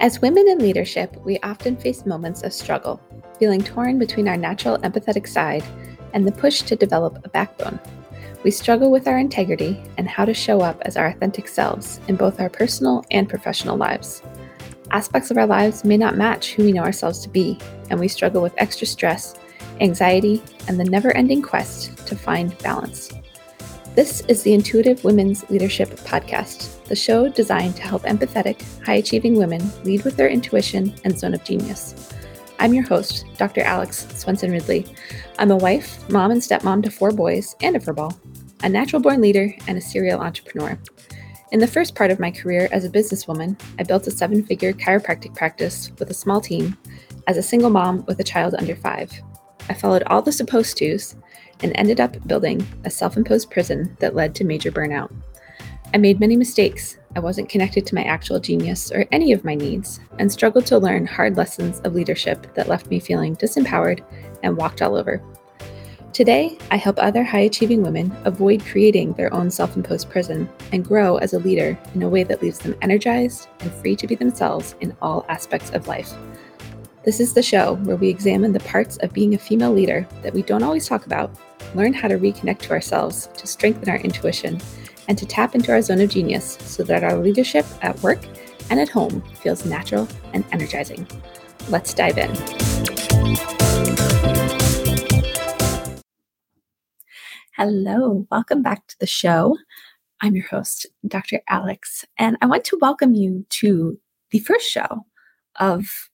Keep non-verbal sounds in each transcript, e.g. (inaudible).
As women in leadership, we often face moments of struggle, feeling torn between our natural empathetic side and the push to develop a backbone. We struggle with our integrity and how to show up as our authentic selves in both our personal and professional lives. Aspects of our lives may not match who we know ourselves to be, and we struggle with extra stress, anxiety, and the never ending quest to find balance. This is the Intuitive Women's Leadership Podcast, the show designed to help empathetic, high achieving women lead with their intuition and zone of genius. I'm your host, Dr. Alex Swenson Ridley. I'm a wife, mom, and stepmom to four boys and a furball, a natural born leader, and a serial entrepreneur. In the first part of my career as a businesswoman, I built a seven figure chiropractic practice with a small team as a single mom with a child under five. I followed all the supposed to's and ended up building a self imposed prison that led to major burnout. I made many mistakes. I wasn't connected to my actual genius or any of my needs, and struggled to learn hard lessons of leadership that left me feeling disempowered and walked all over. Today, I help other high achieving women avoid creating their own self imposed prison and grow as a leader in a way that leaves them energized and free to be themselves in all aspects of life. This is the show where we examine the parts of being a female leader that we don't always talk about, learn how to reconnect to ourselves to strengthen our intuition, and to tap into our zone of genius so that our leadership at work and at home feels natural and energizing. Let's dive in. Hello, welcome back to the show. I'm your host, Dr. Alex, and I want to welcome you to the first show of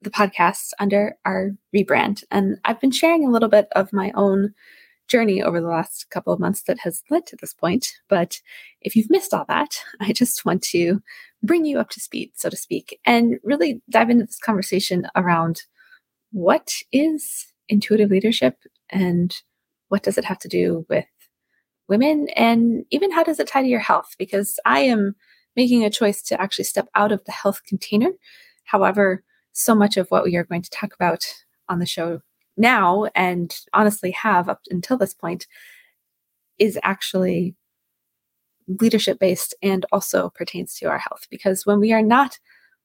the podcast under our rebrand. And I've been sharing a little bit of my own journey over the last couple of months that has led to this point. But if you've missed all that, (laughs) I just want to bring you up to speed, so to speak, and really dive into this conversation around what is intuitive leadership and what does it have to do with women? And even how does it tie to your health? Because I am making a choice to actually step out of the health container. However, so much of what we are going to talk about on the show now and honestly have up until this point is actually leadership based and also pertains to our health. Because when we are not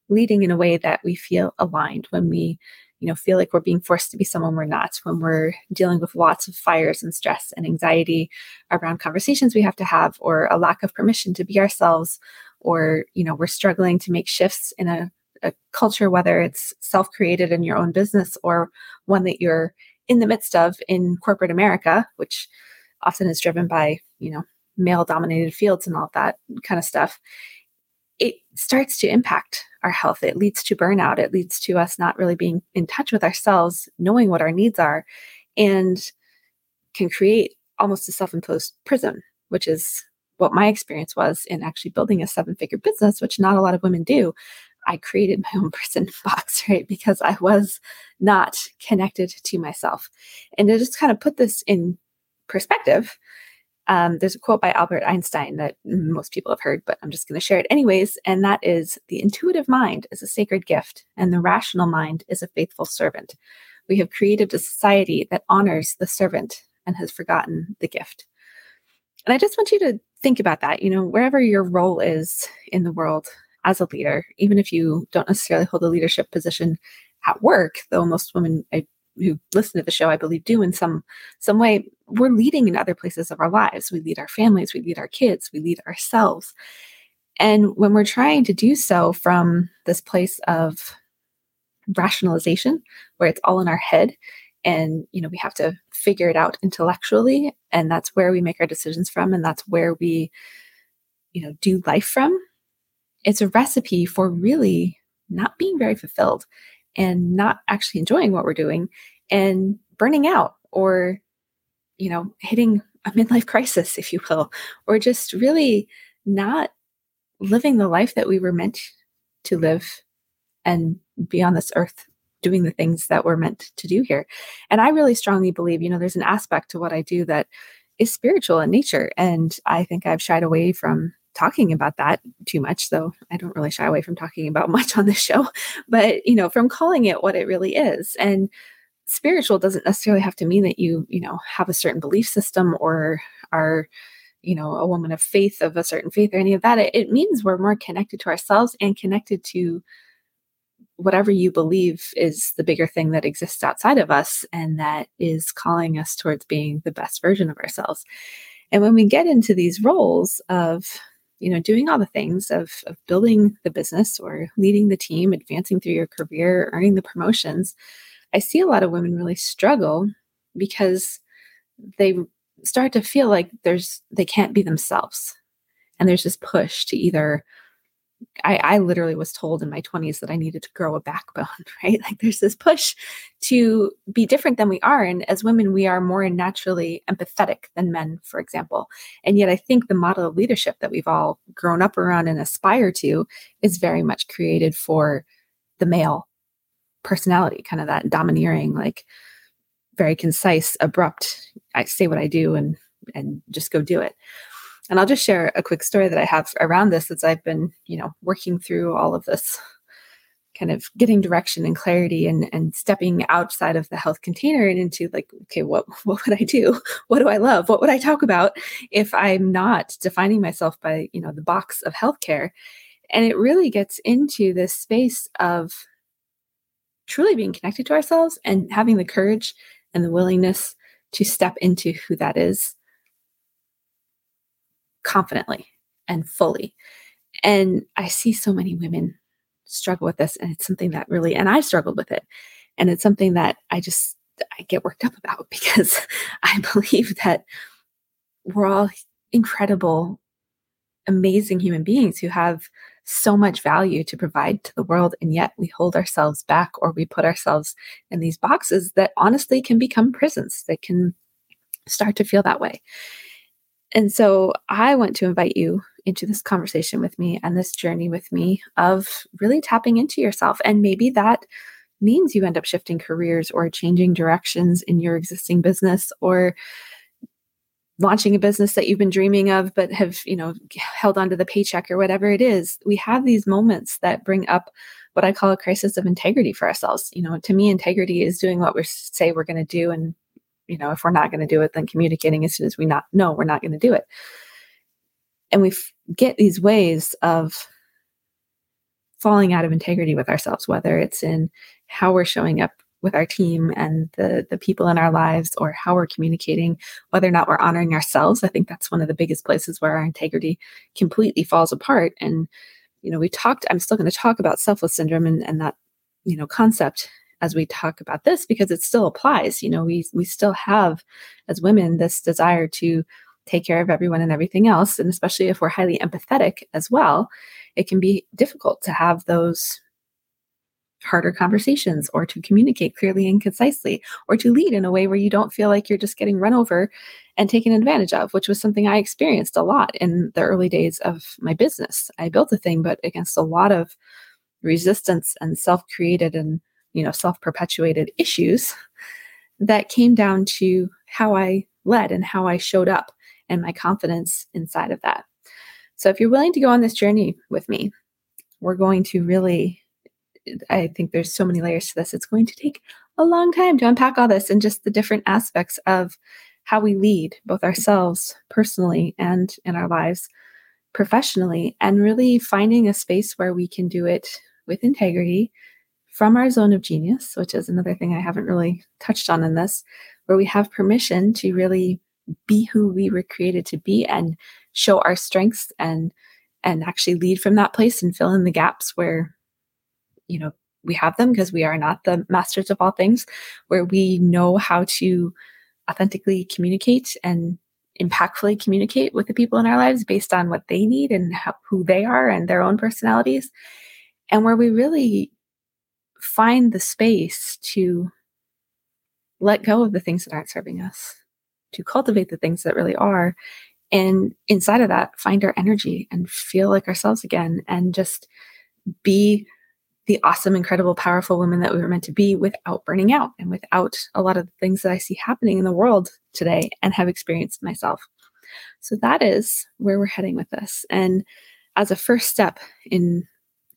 leading in a way that we feel aligned when we you know feel like we're being forced to be someone we're not when we're dealing with lots of fires and stress and anxiety around conversations we have to have or a lack of permission to be ourselves or you know we're struggling to make shifts in a, a culture whether it's self-created in your own business or one that you're in the midst of in corporate america which often is driven by you know male dominated fields and all of that kind of stuff it starts to impact our health. It leads to burnout. It leads to us not really being in touch with ourselves, knowing what our needs are, and can create almost a self imposed prison, which is what my experience was in actually building a seven figure business, which not a lot of women do. I created my (laughs) own prison box, right? Because I was not connected to myself. And to just kind of put this in perspective, um, there's a quote by Albert Einstein that most people have heard, but I'm just going to share it anyways. And that is The intuitive mind is a sacred gift, and the rational mind is a faithful servant. We have created a society that honors the servant and has forgotten the gift. And I just want you to think about that, you know, wherever your role is in the world as a leader, even if you don't necessarily hold a leadership position at work, though most women I who listen to the show, I believe, do in some some way. We're leading in other places of our lives. We lead our families, we lead our kids, we lead ourselves. And when we're trying to do so from this place of rationalization, where it's all in our head, and you know we have to figure it out intellectually, and that's where we make our decisions from, and that's where we, you know, do life from. It's a recipe for really not being very fulfilled and not actually enjoying what we're doing and burning out or you know hitting a midlife crisis if you will or just really not living the life that we were meant to live and be on this earth doing the things that we're meant to do here. And i really strongly believe you know there's an aspect to what i do that is spiritual in nature. And i think i've shied away from talking about that too much, though I don't really shy away from talking about (laughs) much on this show, but you know, from calling it what it really is. And spiritual doesn't necessarily have to mean that you, you know, have a certain belief system or are, you know, a woman of faith of a certain faith or any of that. It, it means we're more connected to ourselves and connected to whatever you believe is the bigger thing that exists outside of us and that is calling us towards being the best version of ourselves. And when we get into these roles of, you know, doing all the things of, of building the business or leading the team, advancing through your career, earning the promotions, I see a lot of women really struggle because they start to feel like there's they can't be themselves. And there's this push to either I, I literally was told in my 20s that I needed to grow a backbone, (laughs) right? Like there's this push to be different than we are. And as women, we are more naturally empathetic than men, for example. And yet I think the model of leadership that we've all grown up around and aspire to is very much created for the male personality, kind of that domineering, like very concise, abrupt, I say what I do and and just go do it. And I'll just share a quick story that I have around this as I've been, you know, working through all of this kind of getting direction and clarity and and stepping outside of the health container and into like okay what (laughs) what would i do? What do i love? What would i talk about if i'm not defining myself by you know the box of healthcare? And it really gets into this space of truly being connected to ourselves and having the courage and the willingness to step into who that is confidently and fully. And I see so many women struggle with this, and it's something that really, and I struggled with it. And it's something that I just, I get worked up about (laughs) because I believe that we're all incredible, amazing human beings who have so much value to provide to the world. And yet we hold ourselves back or we put ourselves in these boxes that honestly can become prisons that can start to feel that way. And so I want to invite you into this conversation with me and this journey with me of really tapping into yourself. And maybe that means you end up shifting careers or changing directions in your existing business or launching a business that you've been dreaming of but have you know held onto the paycheck or whatever it is we have these moments that bring up what i call a crisis of integrity for ourselves you know to me integrity is doing what we say we're going to do and you know if we're not going to do it then communicating as soon as we not know we're not going to do it. And we f- get these ways of falling out of integrity with ourselves whether it's in how we're showing up with our team and the the people in our lives or how we're communicating whether or not we're honoring ourselves. I think that's one of the biggest places where our integrity completely falls apart. And you know we talked i'm still going to talk about selfless syndrome and, and that you know concept as we talk about this because it still applies you know we we still have as women this desire to take care of everyone and everything else and especially if we're highly empathetic as well it can be difficult to have those harder conversations or to communicate clearly and concisely or to lead in a way where you don't feel like you're just getting run over and taken advantage of which was something i experienced a lot in the early days of my business. I built a thing but against a lot of resistance and self-created and you know, self perpetuated issues that came down to how I led and how I showed up and my confidence inside of that. So, if you're willing to go on this journey with me, we're going to really, I think there's so many layers to this. It's going to take a long time to unpack all this and just the different aspects of how we lead both ourselves personally and in our lives professionally, and really finding a space where we can do it with integrity from our zone of genius, which is another thing I haven't really touched on in this, where we have permission to really be who we were created to be and show our strengths and and actually lead from that place and fill in the gaps where you know we have them because we are not the masters of all things where we know how to authentically communicate and impactfully communicate with the people in our lives based on what they need and how, who they are and their own personalities and where we really find the space to let go of the things that aren't serving us, to cultivate the things that really are. And inside of that, find our energy and feel like ourselves again and just be the awesome, incredible, powerful women that we were meant to be without burning out and without a lot of the things that I see happening in the world today and have experienced myself. So that is where we're heading with this. And as a first step in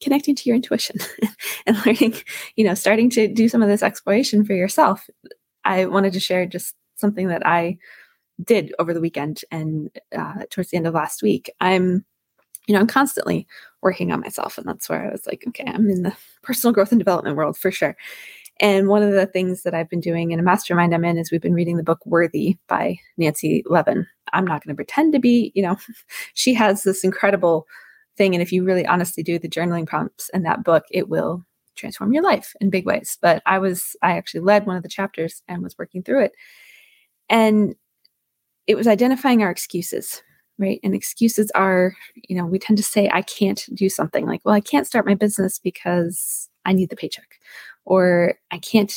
connecting to your intuition (laughs) and learning, you know, starting to do some of this exploration for yourself. I wanted to share just something that I did over the weekend and uh, towards the end of last week. I'm, you know, I'm constantly working on myself. And that's where I was like, okay, I'm in the personal growth and development world for sure. And one of the things that I've been doing in a mastermind I'm in is we've been reading the book Worthy by Nancy Levin. I'm not going to pretend to be, you know, (laughs) she has this incredible thing. And if you really honestly do the journaling prompts in that book, it will transform your life in big ways. But I was, I actually led one of the chapters and was working through it. And it was identifying our excuses, right? And excuses are, you know, we tend to say, I can't do something like, well, I can't start my business because I need the paycheck, or I can't,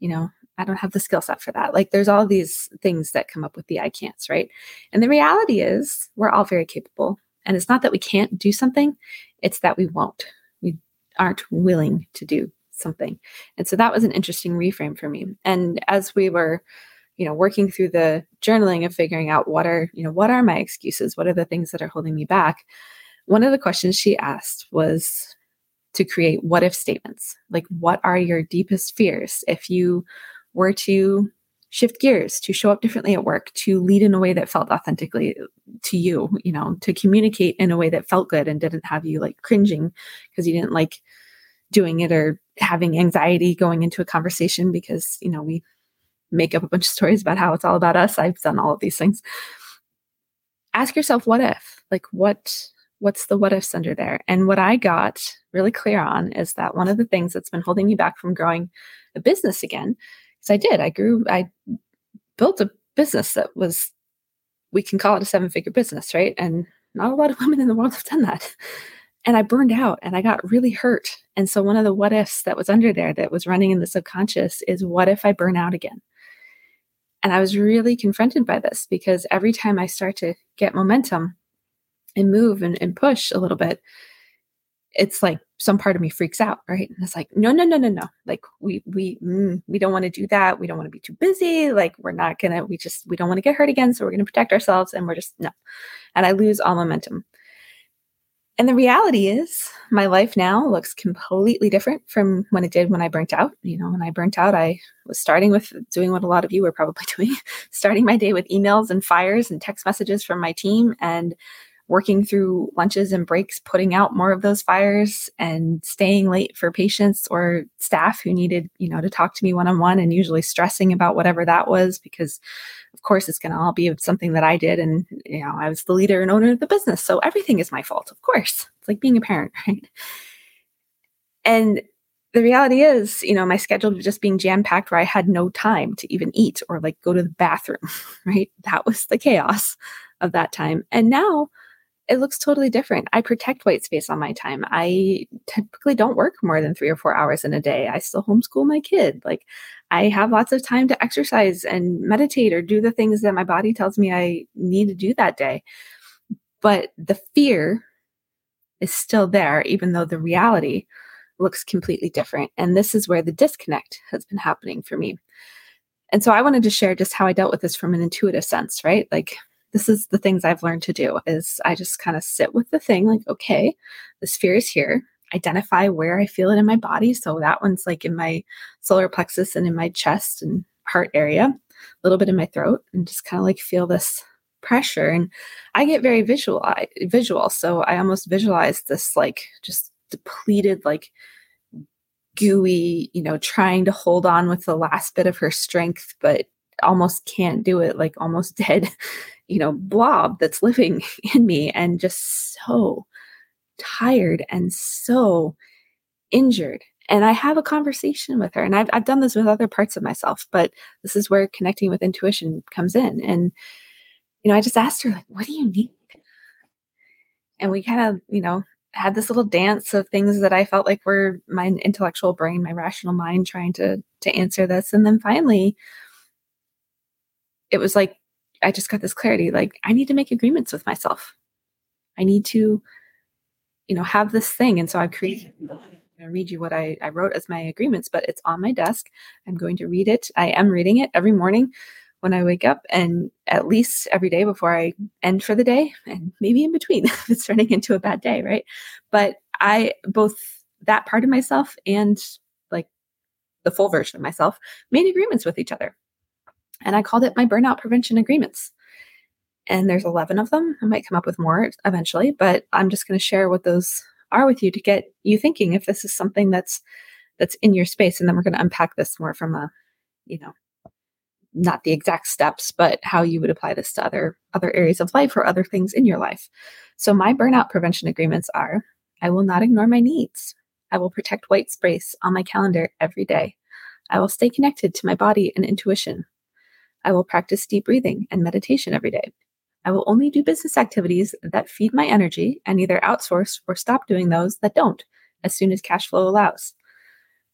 you know, I don't have the skill set for that. Like there's all these things that come up with the I can'ts, right? And the reality is we're all very capable. And it's not that we can't do something, it's that we won't. We aren't willing to do something. And so that was an interesting reframe for me. And as we were you know working through the journaling of figuring out what are you know what are my excuses what are the things that are holding me back one of the questions she asked was to create what if statements like what are your deepest fears if you were to shift gears to show up differently at work to lead in a way that felt authentically to you you know to communicate in a way that felt good and didn't have you like cringing because you didn't like doing it or having anxiety going into a conversation because you know we make up a bunch of stories about how it's all about us. I've done all of these things. Ask yourself, what if? Like, what? What's the what ifs under there? And what I got really clear on is that one of the things that's been holding me back from growing a business again, because I did, I grew, I built a business that was, we can call it a seven figure business, right? And not a lot of (laughs) women in the world have done that. And I burned out and I got really hurt. And so, one of the what ifs that was under there that was running in the subconscious is what if I burn out again? And I was really confronted by this because every time I start to get momentum and move and, and push a little bit, it's like some part of me freaks out, right? And it's like, no, no, no, no, no. Like we we mm, we don't want to do that. We don't want to be too busy. Like we're not gonna. We just we don't want to get hurt again. So we're gonna protect ourselves, and we're just no. And I lose all momentum. And the reality is, my life now looks completely different from when it did when I burnt out. You know, when I burnt out, I was starting with doing what a lot of you were probably (laughs) doing, starting my day with emails and fires and text messages from my team and working through lunches and breaks, putting out more of those fires and staying late for patients or staff who needed, you know, to talk to me one on one and usually stressing about whatever that was because of course it's going to all be something that I did and you know, I was the leader and owner of the business, so everything is my fault, of course. It's like being a parent, (laughs) right? And the reality is, you know, my schedule was just being jam packed where I had no time to even eat or like go to the bathroom, (laughs) right? That was the chaos of that time. And now it looks totally different. I protect white space on my time. I typically don't work more than three or four hours in a day. I still homeschool my kid. Like I have lots of time to exercise and meditate or do the things that my body tells me I need to do that day. But the fear is still there, even though the reality looks completely different. And this is where the disconnect has been happening for me. And so I wanted to share just how I dealt with this from an intuitive sense, right? Like this is the things I've learned to do is I just kind of sit with the thing like, okay, this fear is here. Identify where I feel it in my body. So that one's like in my solar plexus and in my chest and heart area, a little bit in my throat, and just kind of like feel this pressure. And I get very visual visual. So I almost visualize this like just depleted, like gooey, you know, trying to hold on with the last bit of her strength, but almost can't do it, like almost (laughs) dead you know, blob that's living (laughs) in me and just so tired and so injured. And I have a conversation with her. And I've, I've done this with other parts of myself, but this is where connecting with intuition comes in. And, you know, I just asked her, like, what do you need? And we kind of, you know, had this little dance of things that I felt like were my intellectual brain, my rational mind trying to to answer this. And then finally, it was like I just got this clarity like I need to make agreements with myself. I need to, you know, have this thing. And so I created I read you what I, I wrote as my agreements, but it's on my desk. I'm going to read it. I am reading it every morning when I wake up and at least every day before I end for the day and maybe in between if (laughs) it's turning into a bad day, right? But I both that part of myself and like the full version of myself made agreements with each other and I called it my burnout prevention agreements. And there's 11 of them. I might come up with more eventually, but I'm just going to share what those are with you to get you thinking if this is something that's that's in your space. And then we're going to unpack this more from a you know not the exact steps but how you would apply this to other other areas of life or other things in your life. So my burnout prevention agreements are i will not ignore my needs. I will protect white space on my calendar every day. I will stay connected to my body and intuition i will practice deep breathing and meditation every day I will only do business activities that feed my energy and either outsource or stop doing those that don't as soon as cash flow allows.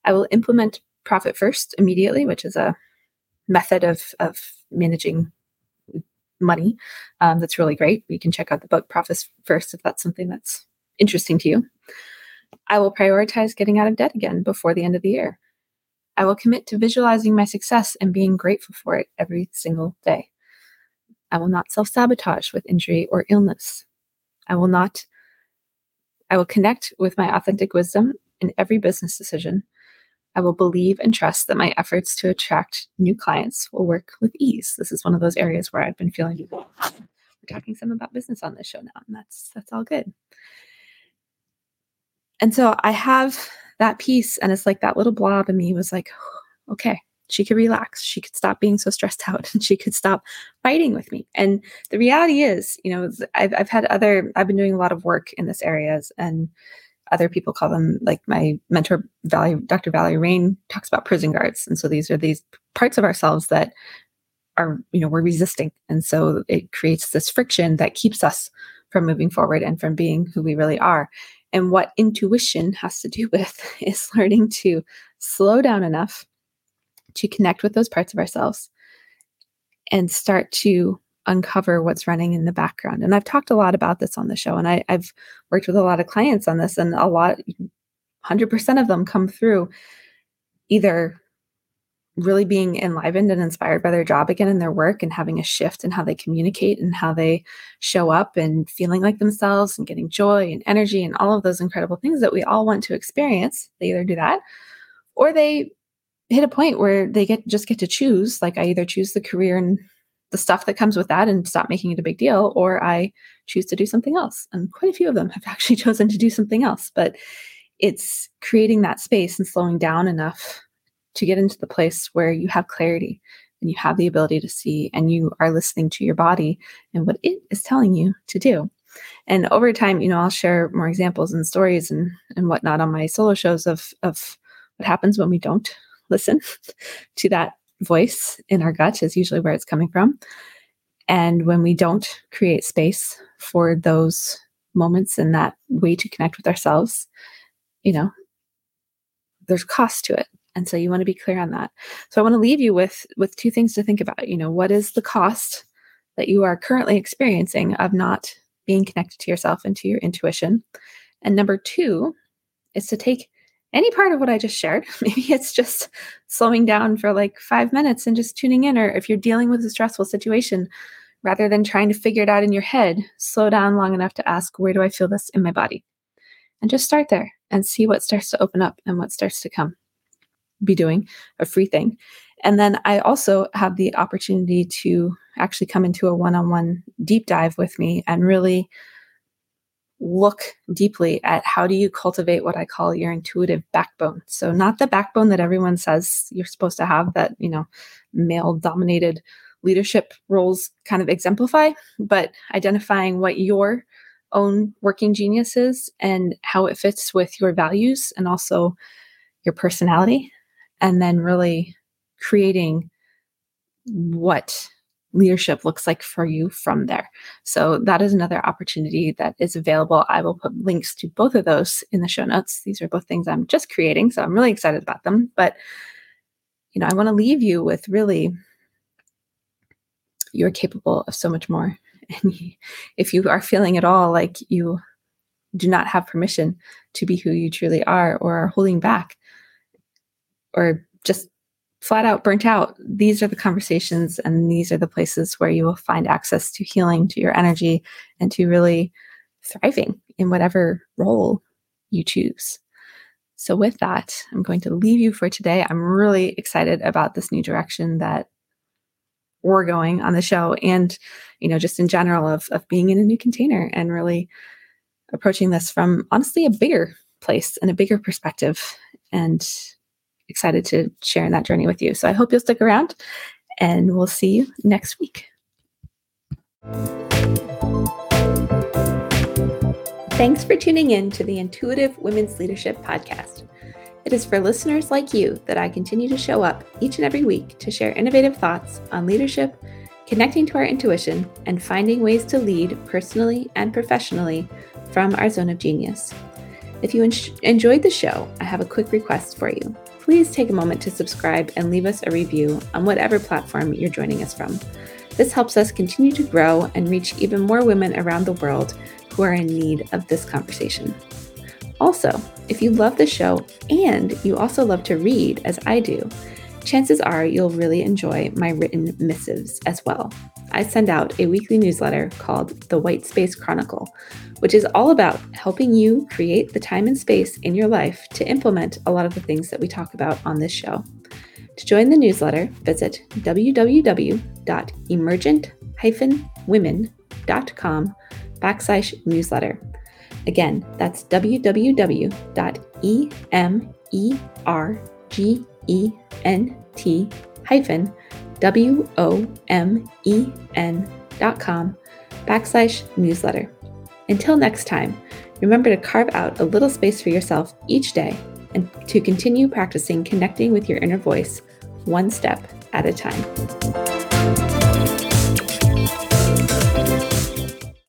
I will implement profit first immediately, which is a method of, of managing money um, that's really great. You can check out the book Profit First if that's something that's interesting to you. I will prioritize getting out of debt again before the end of the year. I will commit to visualizing my success and being grateful for it every single day. I will not self sabotage with injury or illness. I will not, I will connect with my authentic wisdom in every business decision. I will believe and trust that my efforts to attract new clients will work with ease. This is one of those areas where I've been feeling we're talking some about business on this show now, and that's that's all good. And so I have that piece, and it's like that little blob in me was like, (sighs) okay, she could relax. She could stop being so stressed (laughs) out. And she could stop fighting with me. And the reality is you know I've, I've had other i've been doing a lot of work in this areas and other people call them like my mentor Valerie, dr valerie Rein talks about prison guards. And so these are these parts of ourselves that are you know we're resisting. And so it creates this friction that keeps us from moving forward and from being who we really are and what intuition has to do (laughs) with is learning to slow down enough to connect with those parts of ourselves and start to uncover what's running in the background. And I've talked a lot about this on the show, and I, have worked with a lot of clients on this, and a lot, 100% of them come through either really being enlivened and inspired by their job again and their work and having a shift in how they communicate and how they show up and feeling like themselves and getting joy and energy and all of those incredible things that we all want to experience. They either do that or they hit a point where they get just get to choose like i either choose the career and the stuff that comes with that and stop making it a big deal or i choose to do something else and quite a few of them have (laughs) actually chosen to do something else but it's creating that space and slowing down enough to get into the place where you have clarity and you have the ability to see and you are listening to your body and what it is telling you to do and over time you know i'll share more examples and stories and and whatnot on my solo shows of of what happens when we don't (laughs) listen (laughs) to that voice in our gut is usually where it's coming from. And when we don't create space for those moments and that way to connect with ourselves, you know, there's cost to it. And so you want to be clear on that. So I want to leave you with with two things to think about. You know, what is the cost that you are currently experiencing of not being connected to yourself and to your intuition? And number 2 is to take any part of what I just shared. (laughs) Maybe it's just slowing down for like five minutes and just tuning in, or if you're dealing with a stressful situation, rather than trying to figure it out in your head, slow down long enough to ask, where do I feel this in my body? And just start there and see what starts to open up and what starts to come. Be doing a free thing. And then I also have the opportunity to actually come into a one on one deep dive with me and really look deeply at how do you cultivate what I call your intuitive backbone. So not the backbone that everyone says you're supposed to have that, you know, male dominated leadership roles kind of exemplify, but identifying what your own working genius is and how it fits with your values and also your personality and then really creating what leadership looks like for you from there. So that is another opportunity that is available. I will put links to both of those in the show notes. These are both things I'm just creating, so I'm really excited about them. But you know, I want to leave you with really you're capable of so much more. (laughs) And if you are feeling at all like you do not have permission to be who you truly are or are holding back or just flat out burnt out, these are the conversations and these are the places where you will find access to healing, to your energy, and to really thriving in whatever role you choose. So, with that, I'm going to leave you for today. I'm really excited about this new direction that we're going on the show and, you know, just in general of, of being in a new container and really approaching this from honestly a bigger place and a bigger perspective and excited to share in that journey with you. So I hope you'll stick around and we'll see you next week. Thanks for tuning in to the Intuitive Women's Leadership Podcast. It is for listeners like you that I continue to show up each and every week to share innovative thoughts on leadership, connecting to our intuition, and finding ways to lead personally and professionally from our zone of genius. If you en- enjoyed the show, I have a quick request for you. Please take a moment to subscribe and leave us a review on whatever platform you're joining us from. This helps us continue to grow and reach even more women around the world who are in need of this conversation. Also, if you love the show and you also love to read, as I do, chances are you'll really enjoy my written missives as well. I send out a weekly newsletter called The White Space Chronicle, which is all about helping you create the time and space in your life to implement a lot of the things that we talk about on this show. To join the newsletter, visit www.emergent-women.com backslash newsletter. Again, that's www.emergent-women.com backslash newsletter. Until next time, remember to carve out a little space for yourself each day and to continue practicing connecting with your inner voice one step at a time.